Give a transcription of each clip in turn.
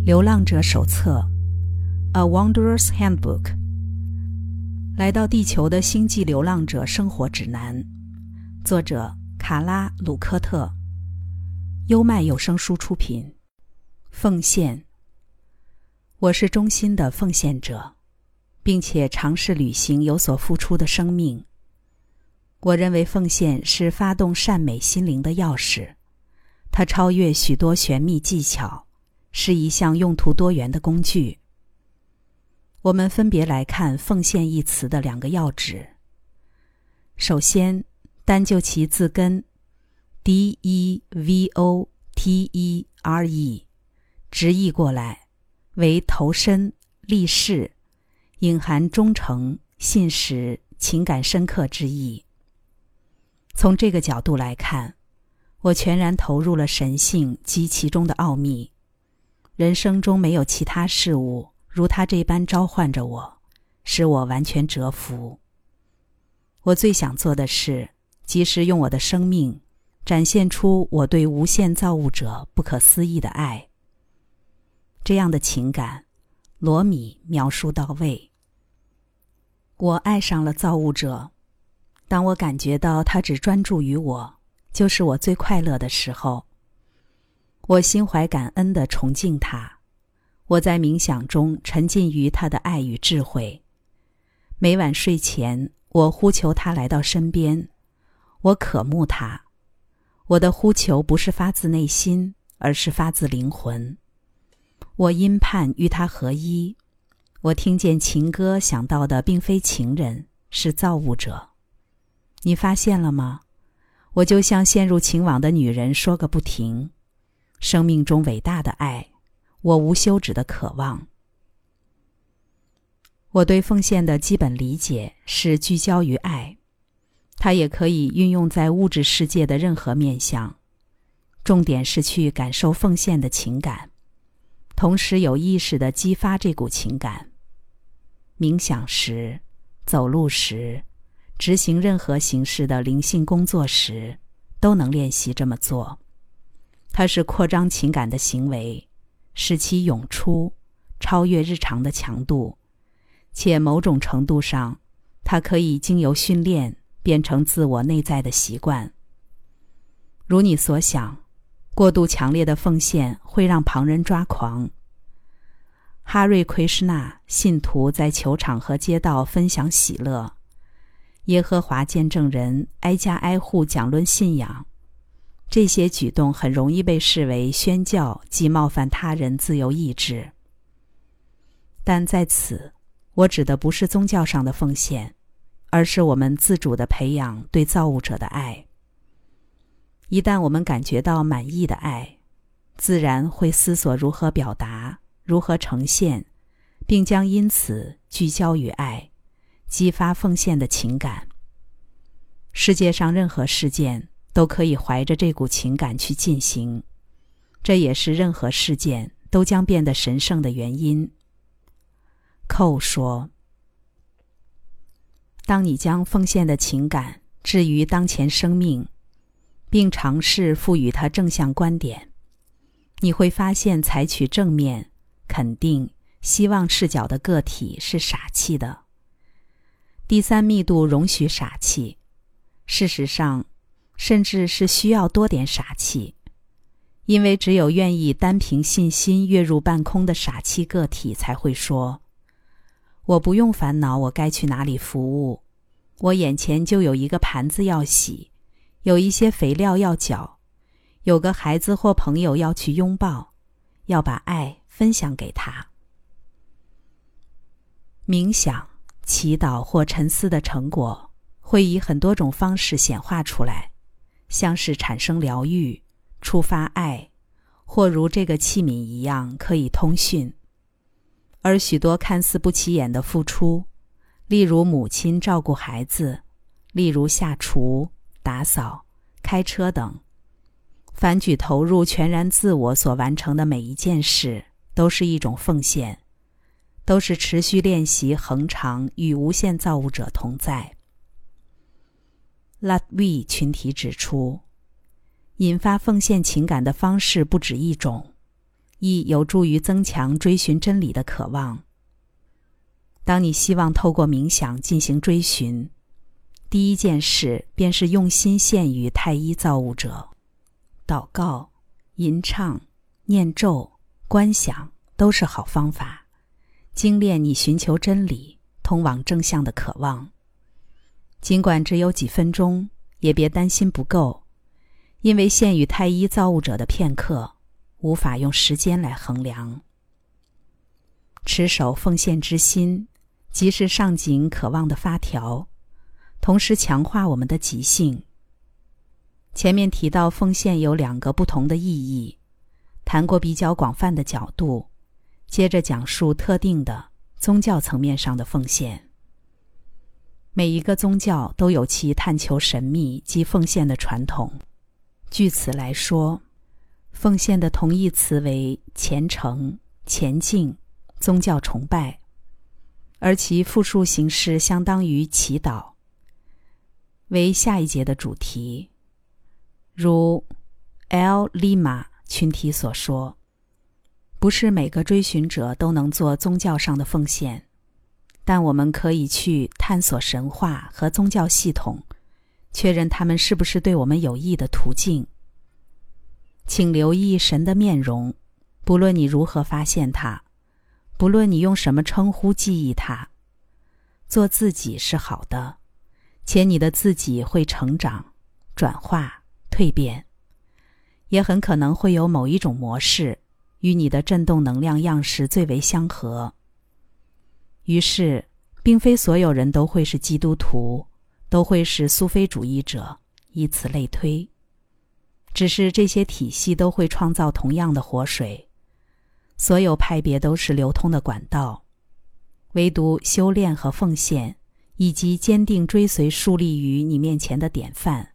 《流浪者手册》（A Wanderer's Handbook），来到地球的星际流浪者生活指南，作者卡拉·鲁科特，优麦有声书出品。奉献，我是衷心的奉献者，并且尝试履行有所付出的生命。我认为奉献是发动善美心灵的钥匙，它超越许多玄秘技巧。是一项用途多元的工具。我们分别来看“奉献”一词的两个要旨。首先，单就其字根 “d-e-v-o-t-e-r-e”，直译过来为投身、立誓，隐含忠诚、信实、情感深刻之意。从这个角度来看，我全然投入了神性及其中的奥秘。人生中没有其他事物如他这般召唤着我，使我完全折服。我最想做的是，及时用我的生命，展现出我对无限造物者不可思议的爱。这样的情感，罗米描述到位。我爱上了造物者，当我感觉到他只专注于我，就是我最快乐的时候。我心怀感恩的崇敬他，我在冥想中沉浸于他的爱与智慧。每晚睡前，我呼求他来到身边，我渴慕他。我的呼求不是发自内心，而是发自灵魂。我因盼与他合一。我听见情歌，想到的并非情人，是造物者。你发现了吗？我就像陷入情网的女人，说个不停。生命中伟大的爱，我无休止的渴望。我对奉献的基本理解是聚焦于爱，它也可以运用在物质世界的任何面向。重点是去感受奉献的情感，同时有意识的激发这股情感。冥想时、走路时、执行任何形式的灵性工作时，都能练习这么做。它是扩张情感的行为，使其涌出，超越日常的强度，且某种程度上，它可以经由训练变成自我内在的习惯。如你所想，过度强烈的奉献会让旁人抓狂。哈瑞·奎什纳信徒在球场和街道分享喜乐，耶和华见证人挨家挨户讲论信仰。这些举动很容易被视为宣教及冒犯他人自由意志，但在此，我指的不是宗教上的奉献，而是我们自主的培养对造物者的爱。一旦我们感觉到满意的爱，自然会思索如何表达、如何呈现，并将因此聚焦于爱，激发奉献的情感。世界上任何事件。都可以怀着这股情感去进行，这也是任何事件都将变得神圣的原因。寇说：“当你将奉献的情感置于当前生命，并尝试赋予它正向观点，你会发现，采取正面、肯定、希望视角的个体是傻气的。第三密度容许傻气，事实上。”甚至是需要多点傻气，因为只有愿意单凭信心跃入半空的傻气个体才会说：“我不用烦恼，我该去哪里服务？我眼前就有一个盘子要洗，有一些肥料要搅，有个孩子或朋友要去拥抱，要把爱分享给他。”冥想、祈祷或沉思的成果会以很多种方式显化出来。像是产生疗愈、触发爱，或如这个器皿一样可以通讯。而许多看似不起眼的付出，例如母亲照顾孩子，例如下厨、打扫、开车等，凡举投入全然自我所完成的每一件事，都是一种奉献，都是持续练习恒常与无限造物者同在。拉维群体指出，引发奉献情感的方式不止一种，亦有助于增强追寻真理的渴望。当你希望透过冥想进行追寻，第一件事便是用心献于太一造物者，祷告、吟唱、念咒、观想都是好方法，精炼你寻求真理、通往正向的渴望。尽管只有几分钟，也别担心不够，因为献与太一造物者的片刻，无法用时间来衡量。持守奉献之心。即是上紧渴望的发条，同时强化我们的极性。前面提到奉献有两个不同的意义，谈过比较广泛的角度，接着讲述特定的宗教层面上的奉献。每一个宗教都有其探求神秘及奉献的传统。据此来说，奉献的同义词为虔诚、前进、宗教崇拜。而其复数形式相当于祈祷，为下一节的主题。如 L. Lima 群体所说，不是每个追寻者都能做宗教上的奉献，但我们可以去探索神话和宗教系统，确认他们是不是对我们有益的途径。请留意神的面容，不论你如何发现它。不论你用什么称呼记忆它，做自己是好的，且你的自己会成长、转化、蜕变，也很可能会有某一种模式与你的振动能量样式最为相合。于是，并非所有人都会是基督徒，都会是苏菲主义者，以此类推。只是这些体系都会创造同样的活水。所有派别都是流通的管道，唯独修炼和奉献，以及坚定追随树立于你面前的典范，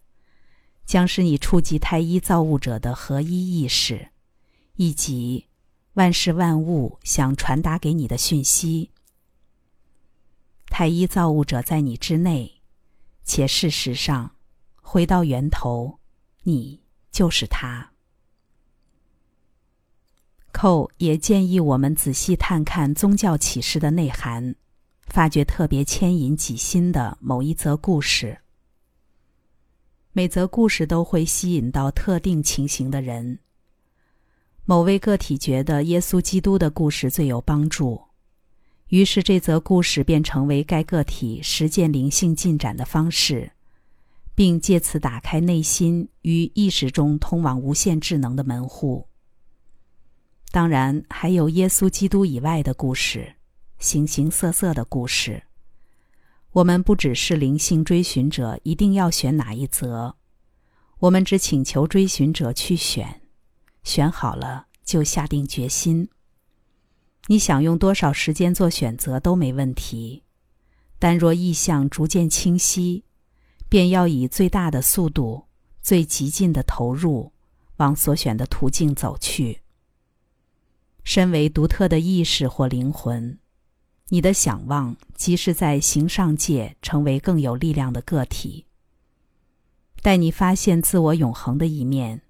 将使你触及太一造物者的合一意识，以及万事万物想传达给你的讯息。太一造物者在你之内，且事实上，回到源头，你就是他。寇也建议我们仔细探看宗教启示的内涵，发掘特别牵引己心的某一则故事。每则故事都会吸引到特定情形的人。某位个体觉得耶稣基督的故事最有帮助，于是这则故事便成为该个体实践灵性进展的方式，并借此打开内心与意识中通往无限智能的门户。当然，还有耶稣基督以外的故事，形形色色的故事。我们不只是灵性追寻者，一定要选哪一则。我们只请求追寻者去选，选好了就下定决心。你想用多少时间做选择都没问题，但若意向逐渐清晰，便要以最大的速度、最极尽的投入，往所选的途径走去。身为独特的意识或灵魂，你的想望即是在形上界成为更有力量的个体。待你发现自我永恒的一面，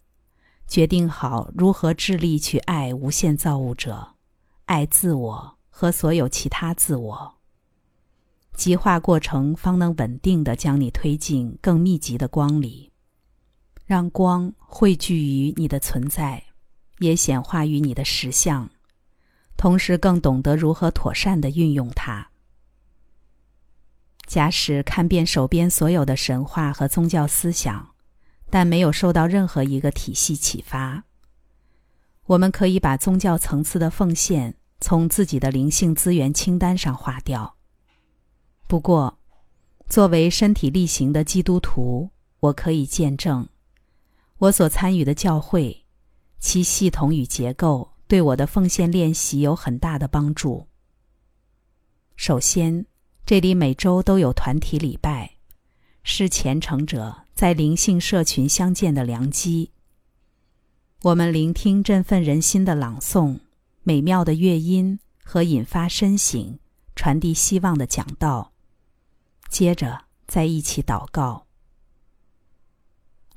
决定好如何致力去爱无限造物者，爱自我和所有其他自我。极化过程方能稳定的将你推进更密集的光里，让光汇聚于你的存在。也显化于你的实相，同时更懂得如何妥善的运用它。假使看遍手边所有的神话和宗教思想，但没有受到任何一个体系启发，我们可以把宗教层次的奉献从自己的灵性资源清单上划掉。不过，作为身体力行的基督徒，我可以见证，我所参与的教会。其系统与结构对我的奉献练习有很大的帮助。首先，这里每周都有团体礼拜，是虔诚者在灵性社群相见的良机。我们聆听振奋人心的朗诵、美妙的乐音和引发深省、传递希望的讲道，接着再一起祷告。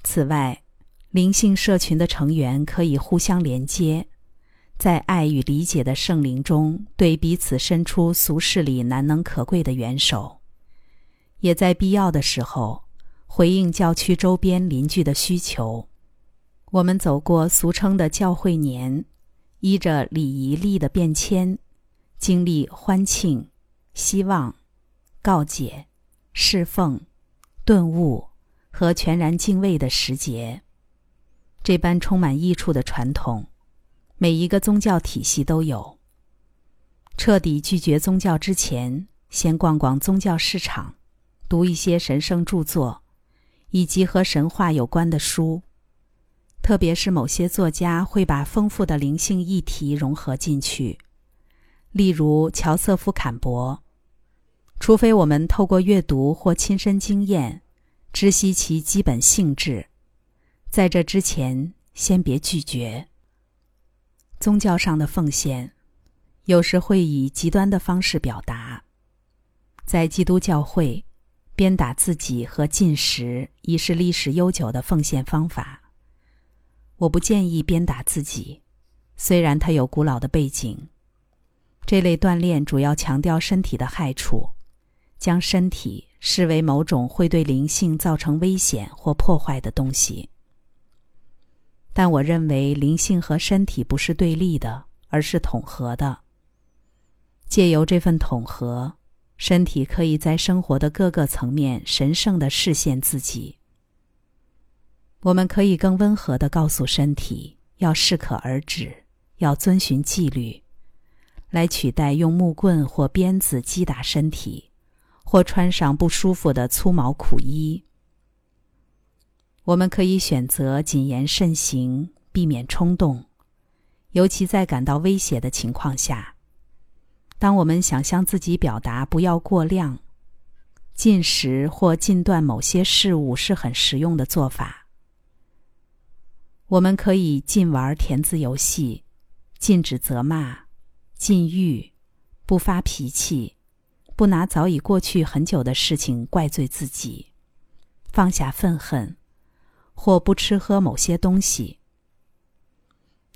此外，灵性社群的成员可以互相连接，在爱与理解的圣灵中，对彼此伸出俗世里难能可贵的援手，也在必要的时候回应教区周边邻居的需求。我们走过俗称的教会年，依着礼仪力的变迁，经历欢庆、希望、告解、侍奉、顿悟和全然敬畏的时节。这般充满益处的传统。每一个宗教体系都有。彻底拒绝宗教之前，先逛逛宗教市场，读一些神圣著作，以及和神话有关的书。特别是某些作家会把丰富的灵性议题融合进去，例如乔瑟夫·坎伯。除非我们透过阅读或亲身经验，知悉其基本性质，在这之前，先别拒绝。宗教上的奉献，有时会以极端的方式表达。在基督教会，鞭打自己和进食已是历史悠久的奉献方法。我不建议鞭打自己，虽然它有古老的背景。这类锻炼主要强调身体的害处，将身体视为某种会对灵性造成危险或破坏的东西。但我认为灵性和身体不是对立的，而是统合的。借由这份统合，身体可以在生活的各个层面神圣的实现自己。我们可以更温和的告诉身体要适可而止，要遵循纪律，来取代用木棍或鞭子击打身体，或穿上不舒服的粗毛苦衣。我们可以选择谨言慎行，避免冲动，尤其在感到威胁的情况下。当我们想向自己表达不要过量，进食或禁断某些事物是很实用的做法。我们可以禁玩填字游戏，禁止责骂，禁欲，不发脾气，不拿早已过去很久的事情怪罪自己，放下愤恨。或不吃喝某些东西，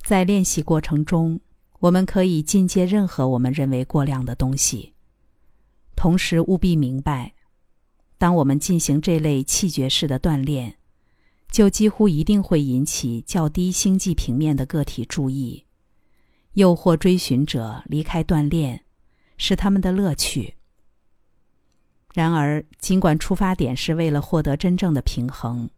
在练习过程中，我们可以进阶任何我们认为过量的东西。同时，务必明白，当我们进行这类气绝式的锻炼，就几乎一定会引起较低星际平面的个体注意，诱惑追寻者离开锻炼，是他们的乐趣。然而，尽管出发点是为了获得真正的平衡。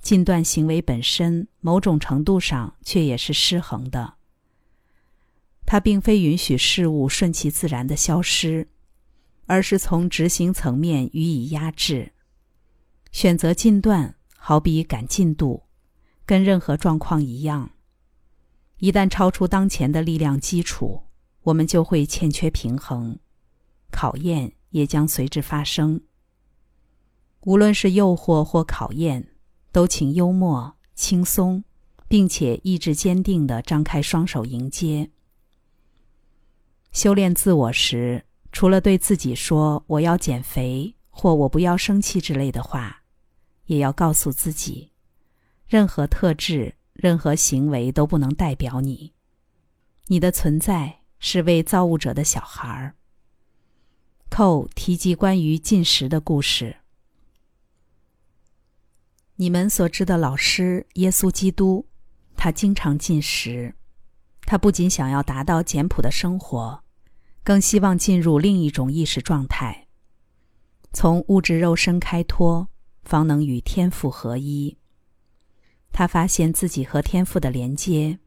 禁断行为本身，某种程度上却也是失衡的。它并非允许事物顺其自然的消失，而是从执行层面予以压制。选择禁断，好比赶进度，跟任何状况一样。一旦超出当前的力量基础，我们就会欠缺平衡，考验也将随之发生。无论是诱惑或考验。都请幽默、轻松，并且意志坚定的张开双手迎接。修炼自我时，除了对自己说“我要减肥”或“我不要生气”之类的话，也要告诉自己：任何特质、任何行为都不能代表你。你的存在是为造物者的小孩儿。寇提及关于进食的故事。你们所知的老师耶稣基督，他经常进食。他不仅想要达到简朴的生活，更希望进入另一种意识状态，从物质肉身开脱，方能与天赋合一。他发现自己和天赋的连接，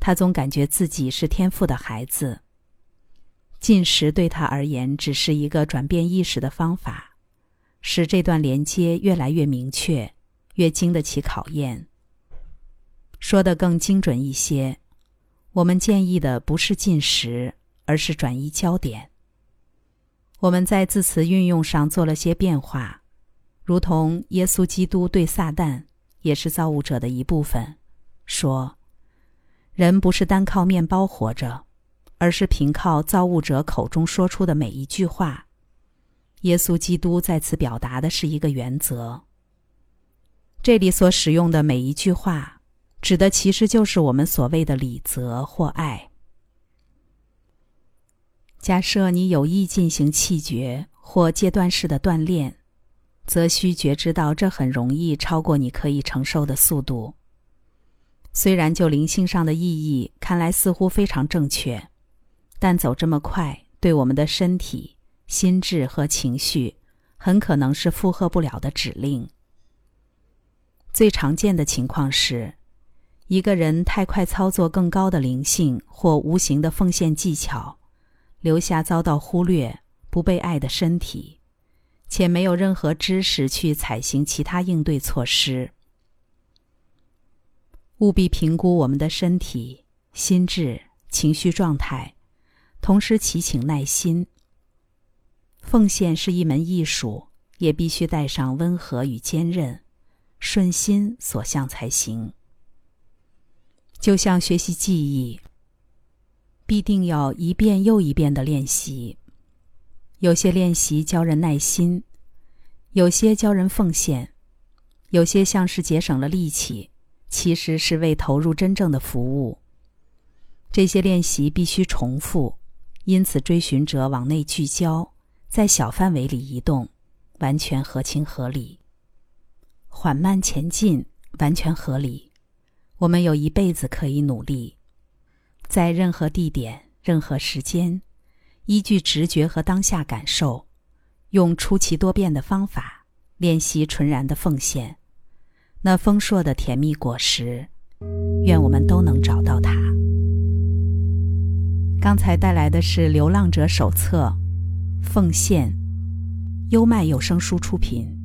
他总感觉自己是天赋的孩子。进食对他而言只是一个转变意识的方法，使这段连接越来越明确。越经得起考验。说的更精准一些，我们建议的不是进食，而是转移焦点。我们在字词运用上做了些变化，如同耶稣基督对撒旦也是造物者的一部分，说：“人不是单靠面包活着，而是凭靠造物者口中说出的每一句话。”耶稣基督在此表达的是一个原则。这里所使用的每一句话，指的其实就是我们所谓的礼则或爱。假设你有意进行气绝或阶段式的锻炼，则需觉知到这很容易超过你可以承受的速度。虽然就灵性上的意义看来似乎非常正确，但走这么快对我们的身体、心智和情绪，很可能是负荷不了的指令。最常见的情况是，一个人太快操作更高的灵性或无形的奉献技巧，留下遭到忽略、不被爱的身体，且没有任何知识去采行其他应对措施。务必评估我们的身体、心智、情绪状态，同时祈请耐心。奉献是一门艺术，也必须带上温和与坚韧，顺心所向才行。就像学习记忆，必定要一遍又一遍的练习。有些练习教人耐心，有些教人奉献，有些像是节省了力气。其实是为投入真正的服务。这些练习必须重复，因此追寻者往内聚焦，在小范围里移动，完全合情合理。缓慢前进，完全合理。我们有一辈子可以努力，在任何地点、任何时间，依据直觉和当下感受，用出奇多变的方法练习纯然的奉献。那丰硕的甜蜜果实，愿我们都能找到它。刚才带来的是《流浪者手册》，奉献，优麦有声书出品。